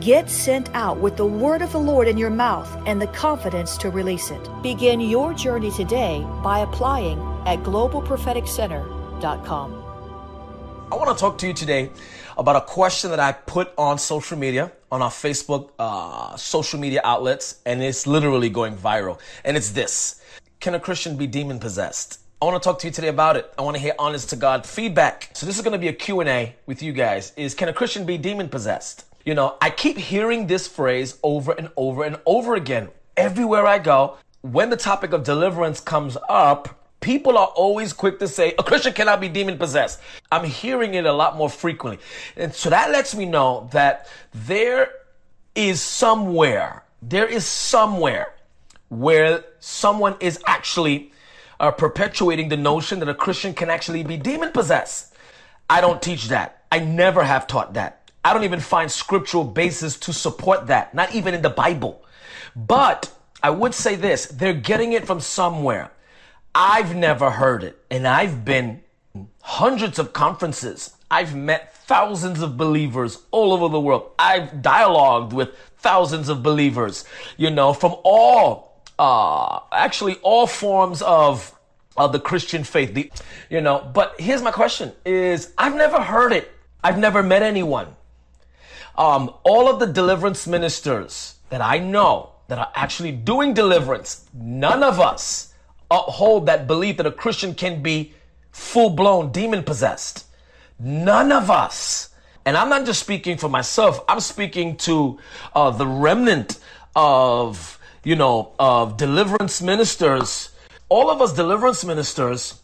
Get sent out with the word of the Lord in your mouth and the confidence to release it. Begin your journey today by applying at globalpropheticcenter.com. I want to talk to you today about a question that I put on social media, on our Facebook uh, social media outlets, and it's literally going viral. And it's this Can a Christian be demon possessed? I want to talk to you today about it. I want to hear honest to God feedback. So this is going to be a Q&A with you guys. Is can a Christian be demon possessed? You know, I keep hearing this phrase over and over and over again. Everywhere I go, when the topic of deliverance comes up, people are always quick to say a Christian cannot be demon possessed. I'm hearing it a lot more frequently. And so that lets me know that there is somewhere, there is somewhere where someone is actually uh, perpetuating the notion that a Christian can actually be demon possessed. I don't teach that. I never have taught that. I don't even find scriptural basis to support that, not even in the Bible. But I would say this they're getting it from somewhere. I've never heard it, and I've been hundreds of conferences. I've met thousands of believers all over the world. I've dialogued with thousands of believers, you know, from all, uh, actually all forms of, of the Christian faith, the, you know, but here's my question is I've never heard it. I've never met anyone um, all of the deliverance ministers that I know that are actually doing deliverance, none of us uphold that belief that a Christian can be full blown demon possessed. None of us. And I'm not just speaking for myself, I'm speaking to uh, the remnant of, you know, of deliverance ministers. All of us deliverance ministers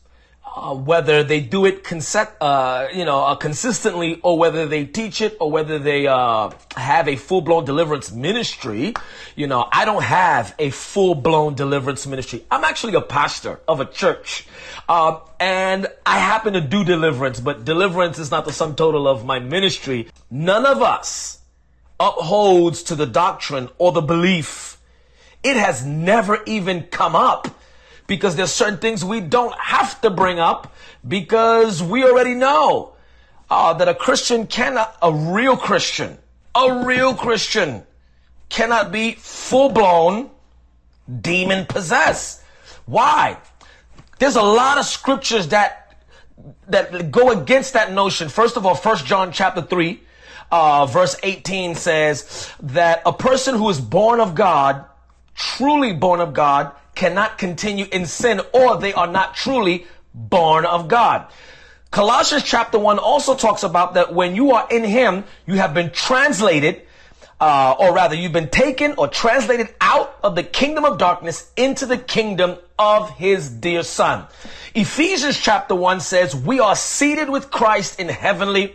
uh, whether they do it conset, uh, you know, uh, consistently, or whether they teach it, or whether they uh, have a full blown deliverance ministry. You know, I don't have a full blown deliverance ministry. I'm actually a pastor of a church, um, and I happen to do deliverance, but deliverance is not the sum total of my ministry. None of us upholds to the doctrine or the belief. It has never even come up because there's certain things we don't have to bring up because we already know uh, that a Christian cannot, a real Christian, a real Christian cannot be full blown demon possessed. Why? There's a lot of scriptures that that go against that notion. First of all, First John chapter three, uh, verse 18 says that a person who is born of God, truly born of God, cannot continue in sin or they are not truly born of God. Colossians chapter 1 also talks about that when you are in Him, you have been translated, uh, or rather, you've been taken or translated out of the kingdom of darkness into the kingdom of His dear Son. Ephesians chapter 1 says, We are seated with Christ in heavenly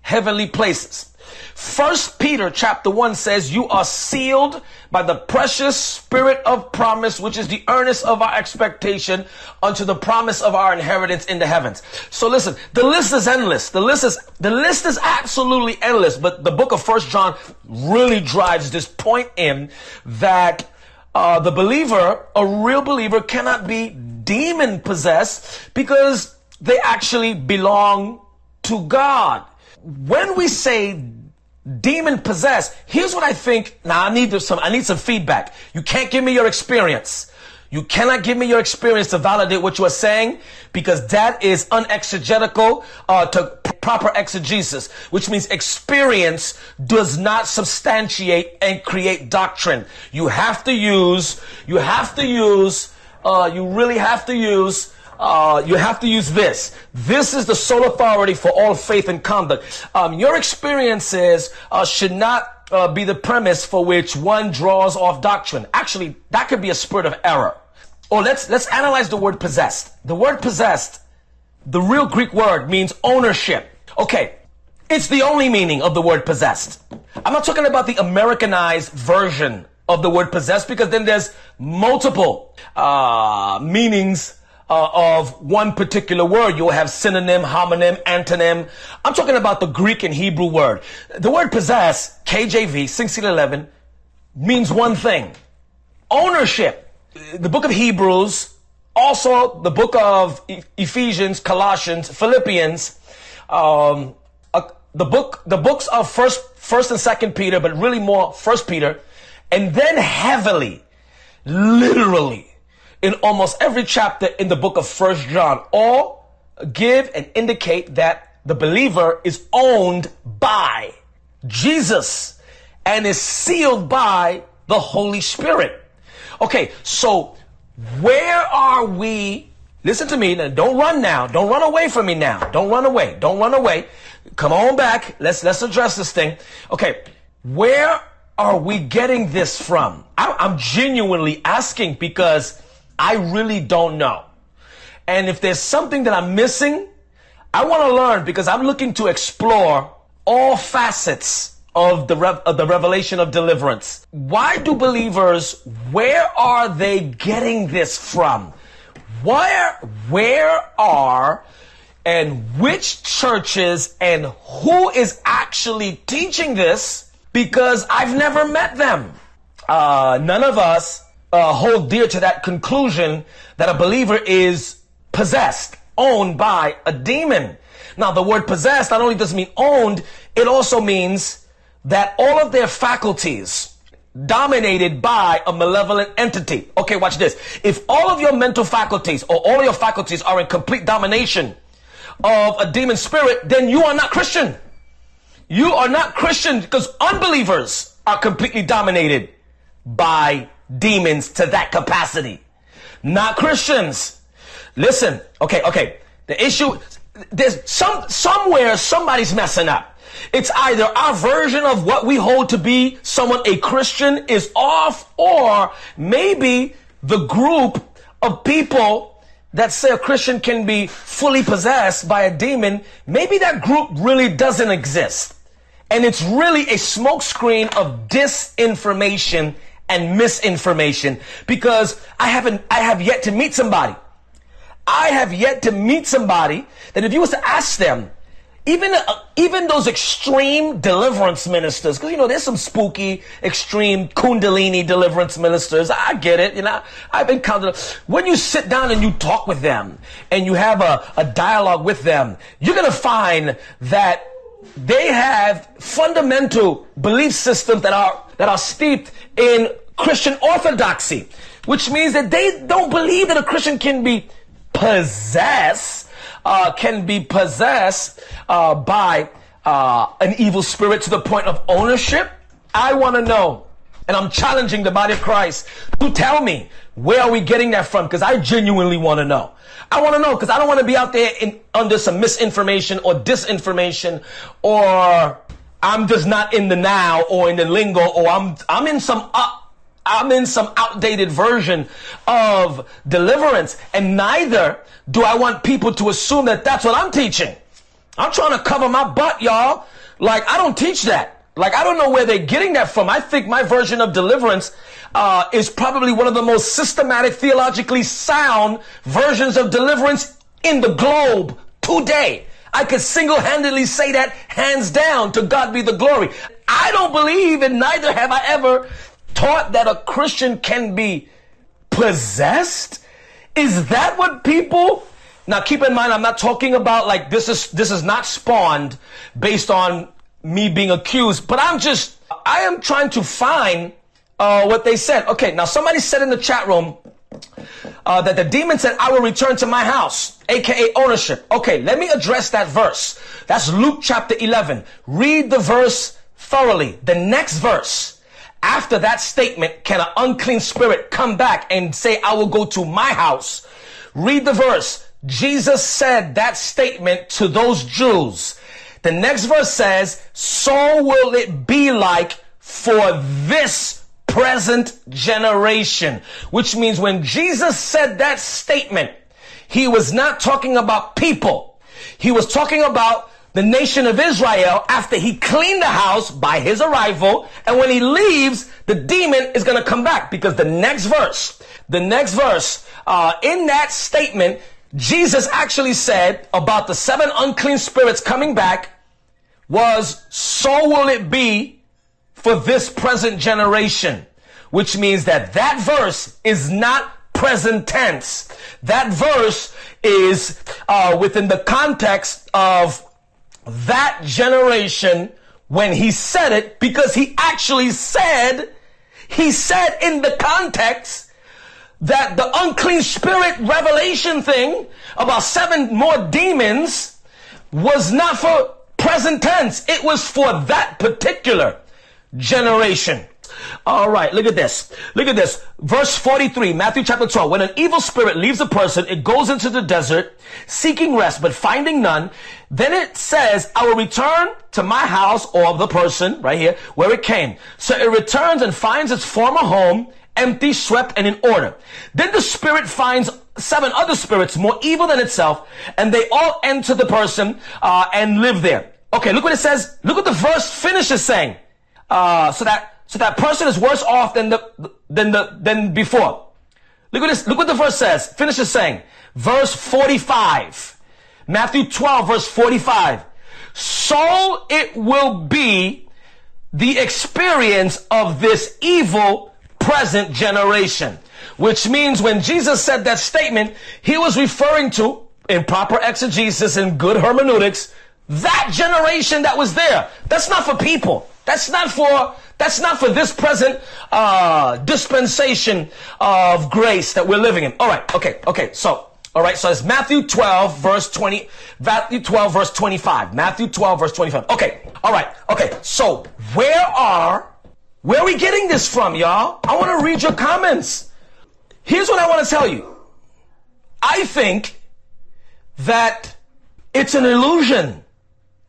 heavenly places. First Peter chapter 1 says, You are sealed by the precious spirit of promise, which is the earnest of our expectation unto the promise of our inheritance in the heavens. So listen, the list is endless. The list is the list is absolutely endless, but the book of First John really drives this point in that uh, the believer, a real believer, cannot be demon possessed because they actually belong to God. When we say demon possessed. Here's what I think. Now I need some, I need some feedback. You can't give me your experience. You cannot give me your experience to validate what you are saying because that is unexegetical uh, to proper exegesis, which means experience does not substantiate and create doctrine. You have to use, you have to use, uh, you really have to use uh, you have to use this. This is the sole authority for all faith and conduct. Um, your experiences uh, should not uh, be the premise for which one draws off doctrine. Actually, that could be a spirit of error. Or let's let's analyze the word possessed. The word possessed, the real Greek word means ownership. Okay, it's the only meaning of the word possessed. I'm not talking about the Americanized version of the word possessed because then there's multiple uh, meanings uh, of one particular word. You'll have synonym, homonym, antonym. I'm talking about the Greek and Hebrew word. The word possess, KJV, 1611, means one thing. Ownership. The book of Hebrews, also the book of Ephesians, Colossians, Philippians, um, uh, the book, the books of first, first and second Peter, but really more first Peter, and then heavily, literally, in almost every chapter in the book of First John, all give and indicate that the believer is owned by Jesus and is sealed by the Holy Spirit. Okay, so where are we? Listen to me. Now, don't run now. Don't run away from me now. Don't run away. Don't run away. Come on back. Let's let's address this thing. Okay, where are we getting this from? I, I'm genuinely asking because I really don't know. And if there's something that I'm missing, I want to learn because I'm looking to explore all facets of the, rev- of the revelation of deliverance. Why do believers, where are they getting this from? Where, where are and which churches and who is actually teaching this? Because I've never met them. Uh, none of us uh, hold dear to that conclusion that a believer is possessed, owned by a demon. Now, the word possessed not only does mean owned, it also means that all of their faculties dominated by a malevolent entity. Okay, watch this. If all of your mental faculties or all your faculties are in complete domination of a demon spirit, then you are not Christian. You are not Christian because unbelievers are completely dominated by demons to that capacity. Not Christians. Listen, okay, okay. The issue, there's some, somewhere somebody's messing up. It's either our version of what we hold to be someone a Christian is off, or maybe the group of people that say a Christian can be fully possessed by a demon, maybe that group really doesn't exist. And it's really a smokescreen of disinformation and misinformation because I haven't, I have yet to meet somebody. I have yet to meet somebody that if you was to ask them, even uh, even those extreme deliverance ministers, because you know there's some spooky, extreme Kundalini deliverance ministers. I get it, you know. I've encountered when you sit down and you talk with them and you have a, a dialogue with them, you're gonna find that they have fundamental belief systems that are that are steeped in Christian orthodoxy, which means that they don't believe that a Christian can be possessed, uh, can be possessed uh, by uh, an evil spirit to the point of ownership. I want to know, and I'm challenging the body of Christ to tell me where are we getting that from? Because I genuinely want to know. I want to know because I don't want to be out there in, under some misinformation or disinformation or I'm just not in the now or in the lingo or I'm I'm in some uh, I'm in some outdated version of deliverance and neither do I want people to assume that that's what I'm teaching. I'm trying to cover my butt, y'all. Like, I don't teach that. Like, I don't know where they're getting that from. I think my version of deliverance uh, is probably one of the most systematic, theologically sound versions of deliverance in the globe today. I could single-handedly say that hands down to God be the glory. I don't believe and neither have I ever taught that a Christian can be possessed. Is that what people now keep in mind I'm not talking about like this is this is not spawned based on me being accused, but I'm just I am trying to find uh, what they said. Okay, now somebody said in the chat room uh, that the demon said, I will return to my house, aka ownership. Okay, let me address that verse. That's Luke chapter 11. Read the verse thoroughly. The next verse, after that statement, can an unclean spirit come back and say, I will go to my house? Read the verse. Jesus said that statement to those Jews. The next verse says, so will it be like for this present generation, which means when Jesus said that statement, he was not talking about people. He was talking about the nation of Israel after he cleaned the house by his arrival. And when he leaves, the demon is going to come back because the next verse, the next verse, uh, in that statement, Jesus actually said about the seven unclean spirits coming back was, so will it be for this present generation, which means that that verse is not present tense. That verse is uh, within the context of that generation when he said it because he actually said, he said in the context that the unclean spirit revelation thing about seven more demons was not for present tense. It was for that particular generation. All right, look at this. Look at this. Verse 43, Matthew chapter 12. When an evil spirit leaves a person, it goes into the desert seeking rest, but finding none. Then it says, I will return to my house or the person right here where it came. So it returns and finds its former home empty, swept, and in order. Then the spirit finds seven other spirits more evil than itself, and they all enter the person uh, and live there. Okay, look what it says. Look what the verse finishes saying. Uh, so that so that person is worse off than the than the than before. Look what this. Look what the verse says. Finishes saying. Verse forty-five. Matthew twelve, verse forty-five. So it will be the experience of this evil present generation. Which means when Jesus said that statement, he was referring to, in proper exegesis and good hermeneutics, that generation that was there. That's not for people. That's not for that's not for this present uh, dispensation of grace that we're living in. All right, okay, okay. So, all right. So it's Matthew 12 verse 20. Matthew 12 verse 25. Matthew 12 verse 25. Okay. All right. Okay. So where are where are we getting this from, y'all? I want to read your comments. Here's what I want to tell you. I think that it's an illusion.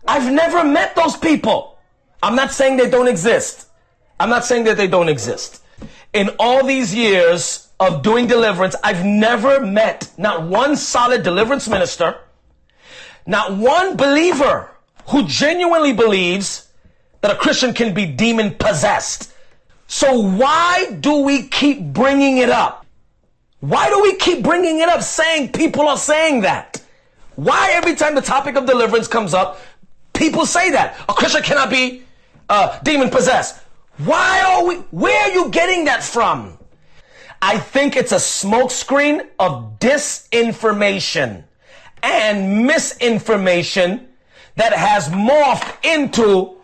I've never met those people. I'm not saying they don't exist. I'm not saying that they don't exist. In all these years of doing deliverance, I've never met not one solid deliverance minister, not one believer who genuinely believes that a Christian can be demon possessed. So why do we keep bringing it up? Why do we keep bringing it up saying people are saying that? Why every time the topic of deliverance comes up, People say that. A Christian cannot be uh, demon possessed. Why are we, where are you getting that from? I think it's a smokescreen of disinformation and misinformation that has morphed into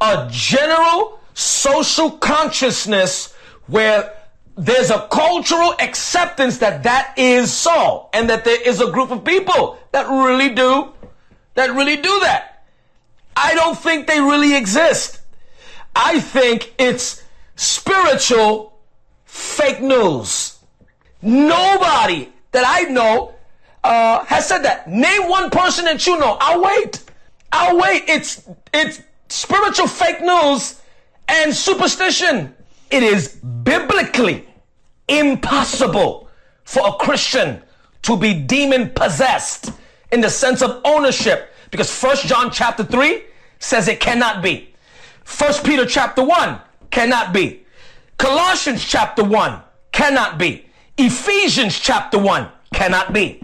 a general social consciousness where there's a cultural acceptance that that is so and that there is a group of people that really do that really do that I don't think they really exist. I think it's spiritual fake news. Nobody that I know uh, has said that. Name one person that you know. I'll wait. I'll wait. It's it's spiritual fake news and superstition. It is biblically impossible for a Christian to be demon possessed in the sense of ownership because First John chapter 3 says it cannot be. First Peter chapter 1 cannot be. Colossians chapter 1 cannot be. Ephesians chapter 1 cannot be.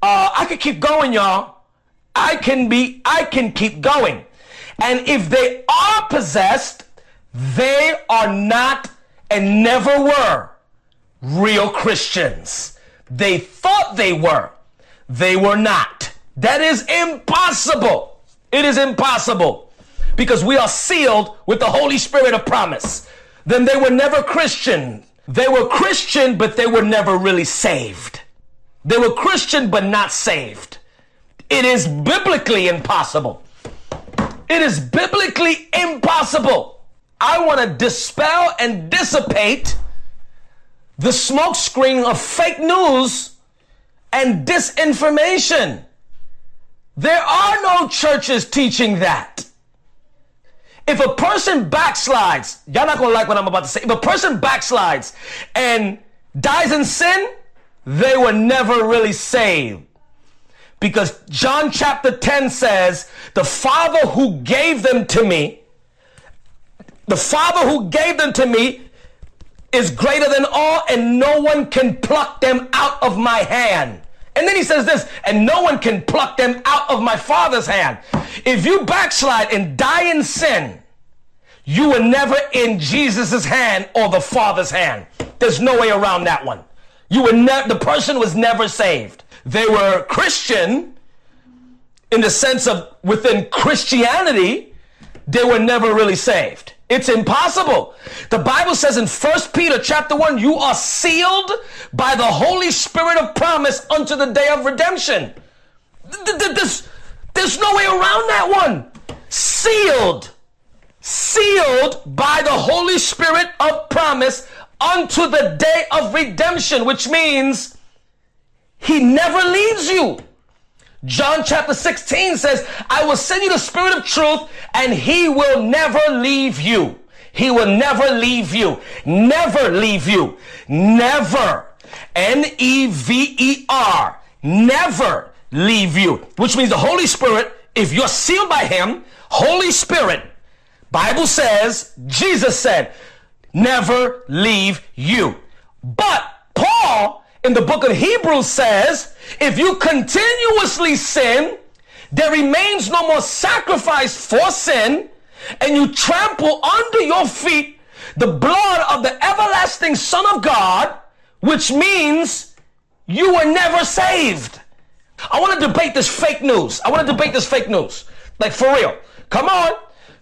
Uh, I could keep going, y'all. I can be, I can keep going. And if they are possessed, they are not and never were real Christians. They thought they were. They were not. That is impossible. It is impossible because we are sealed with the Holy Spirit of promise. Then they were never Christian. They were Christian, but they were never really saved. They were Christian, but not saved. It is biblically impossible. It is biblically impossible. I want to dispel and dissipate the smokescreen of fake news and disinformation. There are no churches teaching that. If a person backslides, y'all not gonna like what I'm about to say. If a person backslides and dies in sin, they were never really saved. Because John chapter 10 says, the Father who gave them to me, the Father who gave them to me is greater than all, and no one can pluck them out of my hand. And then he says this, and no one can pluck them out of my father's hand. If you backslide and die in sin, you were never in Jesus' hand or the father's hand. There's no way around that one. You were the person was never saved. They were Christian in the sense of within Christianity, they were never really saved. It's impossible. The Bible says in 1 Peter chapter 1, you are sealed by the Holy Spirit of promise unto the day of redemption. There's, there's no way around that one. Sealed. Sealed by the Holy Spirit of promise unto the day of redemption, which means he never leaves you. John chapter 16 says, I will send you the spirit of truth and he will never leave you. He will never leave you. Never leave you. Never. N-E-V-E-R. Never leave you. Which means the Holy Spirit, if you're sealed by him, Holy Spirit, Bible says, Jesus said, never leave you. But Paul in the book of Hebrews says, if you continuously sin, there remains no more sacrifice for sin, and you trample under your feet the blood of the everlasting Son of God, which means you were never saved. I want to debate this fake news. I want to debate this fake news. Like for real. Come on.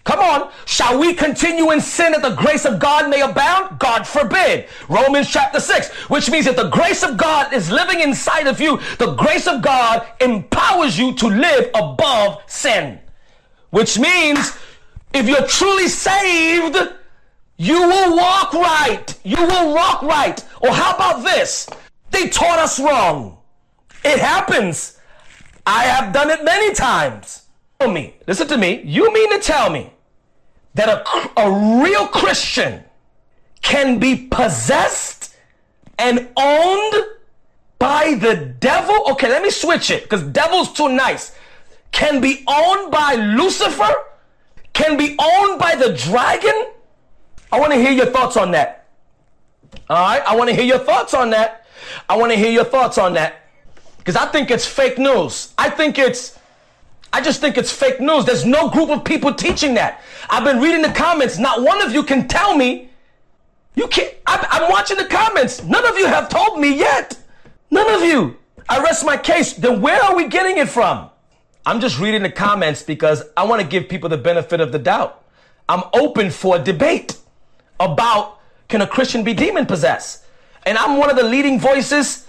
Come on. Shall we continue in sin that the grace of God may abound? God forbid. Romans chapter 6, which means that the grace of God is living inside of you. The grace of God empowers you to live above sin. Which means if you're truly saved, you will walk right. You will walk right. Or how about this? They taught us wrong. It happens. I have done it many times. Me, listen to me. You mean to tell me that a, a real Christian can be possessed and owned by the devil? Okay, let me switch it because devil's too nice. Can be owned by Lucifer? Can be owned by the dragon? I want to hear your thoughts on that. All right, I want to hear your thoughts on that. I want to hear your thoughts on that because I think it's fake news. I think it's I just think it's fake news. There's no group of people teaching that. I've been reading the comments. Not one of you can tell me. You can't. I'm, I'm watching the comments. None of you have told me yet. None of you. I rest my case. Then where are we getting it from? I'm just reading the comments because I want to give people the benefit of the doubt. I'm open for debate about can a Christian be demon possessed? And I'm one of the leading voices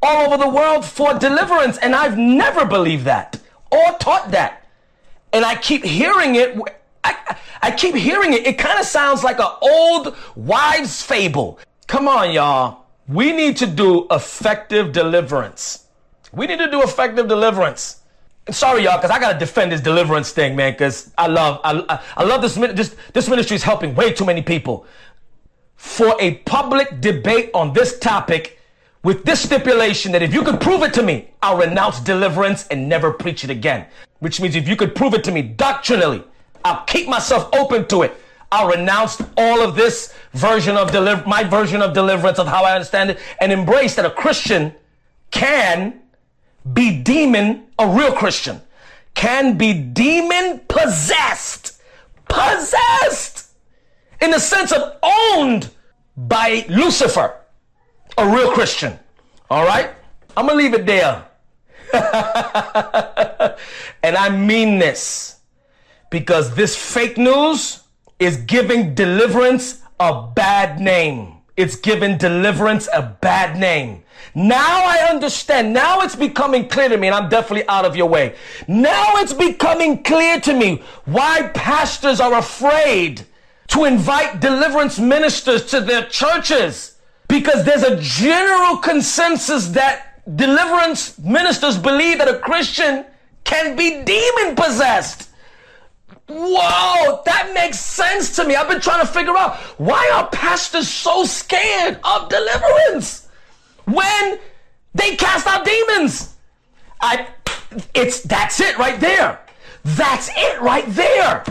all over the world for deliverance, and I've never believed that all taught that. And I keep hearing it. I, I keep hearing it. It kind of sounds like an old wives' fable. Come on, y'all. We need to do effective deliverance. We need to do effective deliverance. sorry, y'all, because I gotta defend this deliverance thing, man. Because I love, I, I love this. This this ministry is helping way too many people. For a public debate on this topic with this stipulation that if you could prove it to me, I'll renounce deliverance and never preach it again. Which means if you could prove it to me doctrinally I'll keep myself open to it. I'll renounce all of this version of deliver my version of deliverance of how I understand it and embrace that a Christian can be demon, a real Christian can be demon possessed. Possessed! In the sense of owned by Lucifer, a real Christian. All right? I'm gonna leave it there. and I mean this because this fake news is giving deliverance a bad name. It's giving deliverance a bad name. Now I understand. Now it's becoming clear to me, and I'm definitely out of your way. Now it's becoming clear to me why pastors are afraid to invite deliverance ministers to their churches. Because there's a general consensus that deliverance ministers believe that a Christian can be demon possessed. Whoa, that makes sense to me. I've been trying to figure out why are pastors so scared of deliverance when they cast out demons? I it's that's it right there. That's it right there.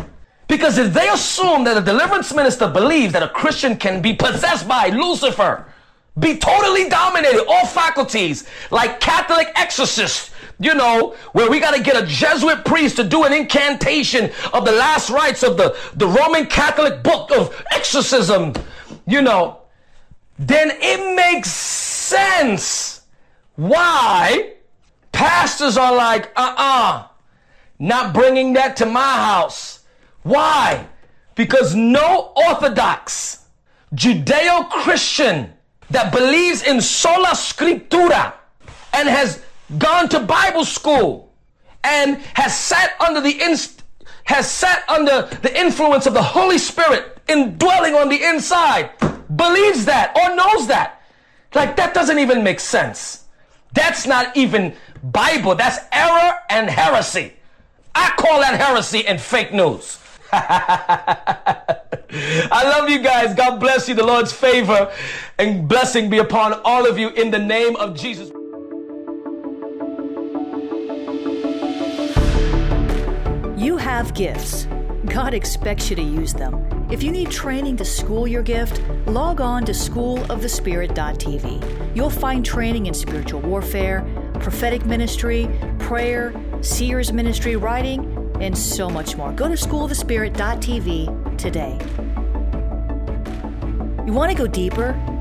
Because if they assume that a deliverance minister believes that a Christian can be possessed by Lucifer, be totally dominated, all faculties, like Catholic exorcists, you know, where we got to get a Jesuit priest to do an incantation of the last rites of the, the Roman Catholic book of exorcism, you know, then it makes sense why pastors are like, uh uh-uh, uh, not bringing that to my house. Why? Because no Orthodox, Judeo Christian, that believes in sola scriptura and has gone to Bible school and has sat under the inst- has sat under the influence of the Holy Spirit indwelling on the inside believes that or knows that. Like that doesn't even make sense. That's not even Bible. That's error and heresy. I call that heresy and fake news. I love you guys. God bless you. The Lord's favor and blessing be upon all of you in the name of Jesus. You have gifts. God expects you to use them. If you need training to school your gift, log on to schoolofthespirit.tv. You'll find training in spiritual warfare, prophetic ministry, prayer, seers ministry, writing, and so much more. Go to schoolofthespirit.tv today. You want to go deeper?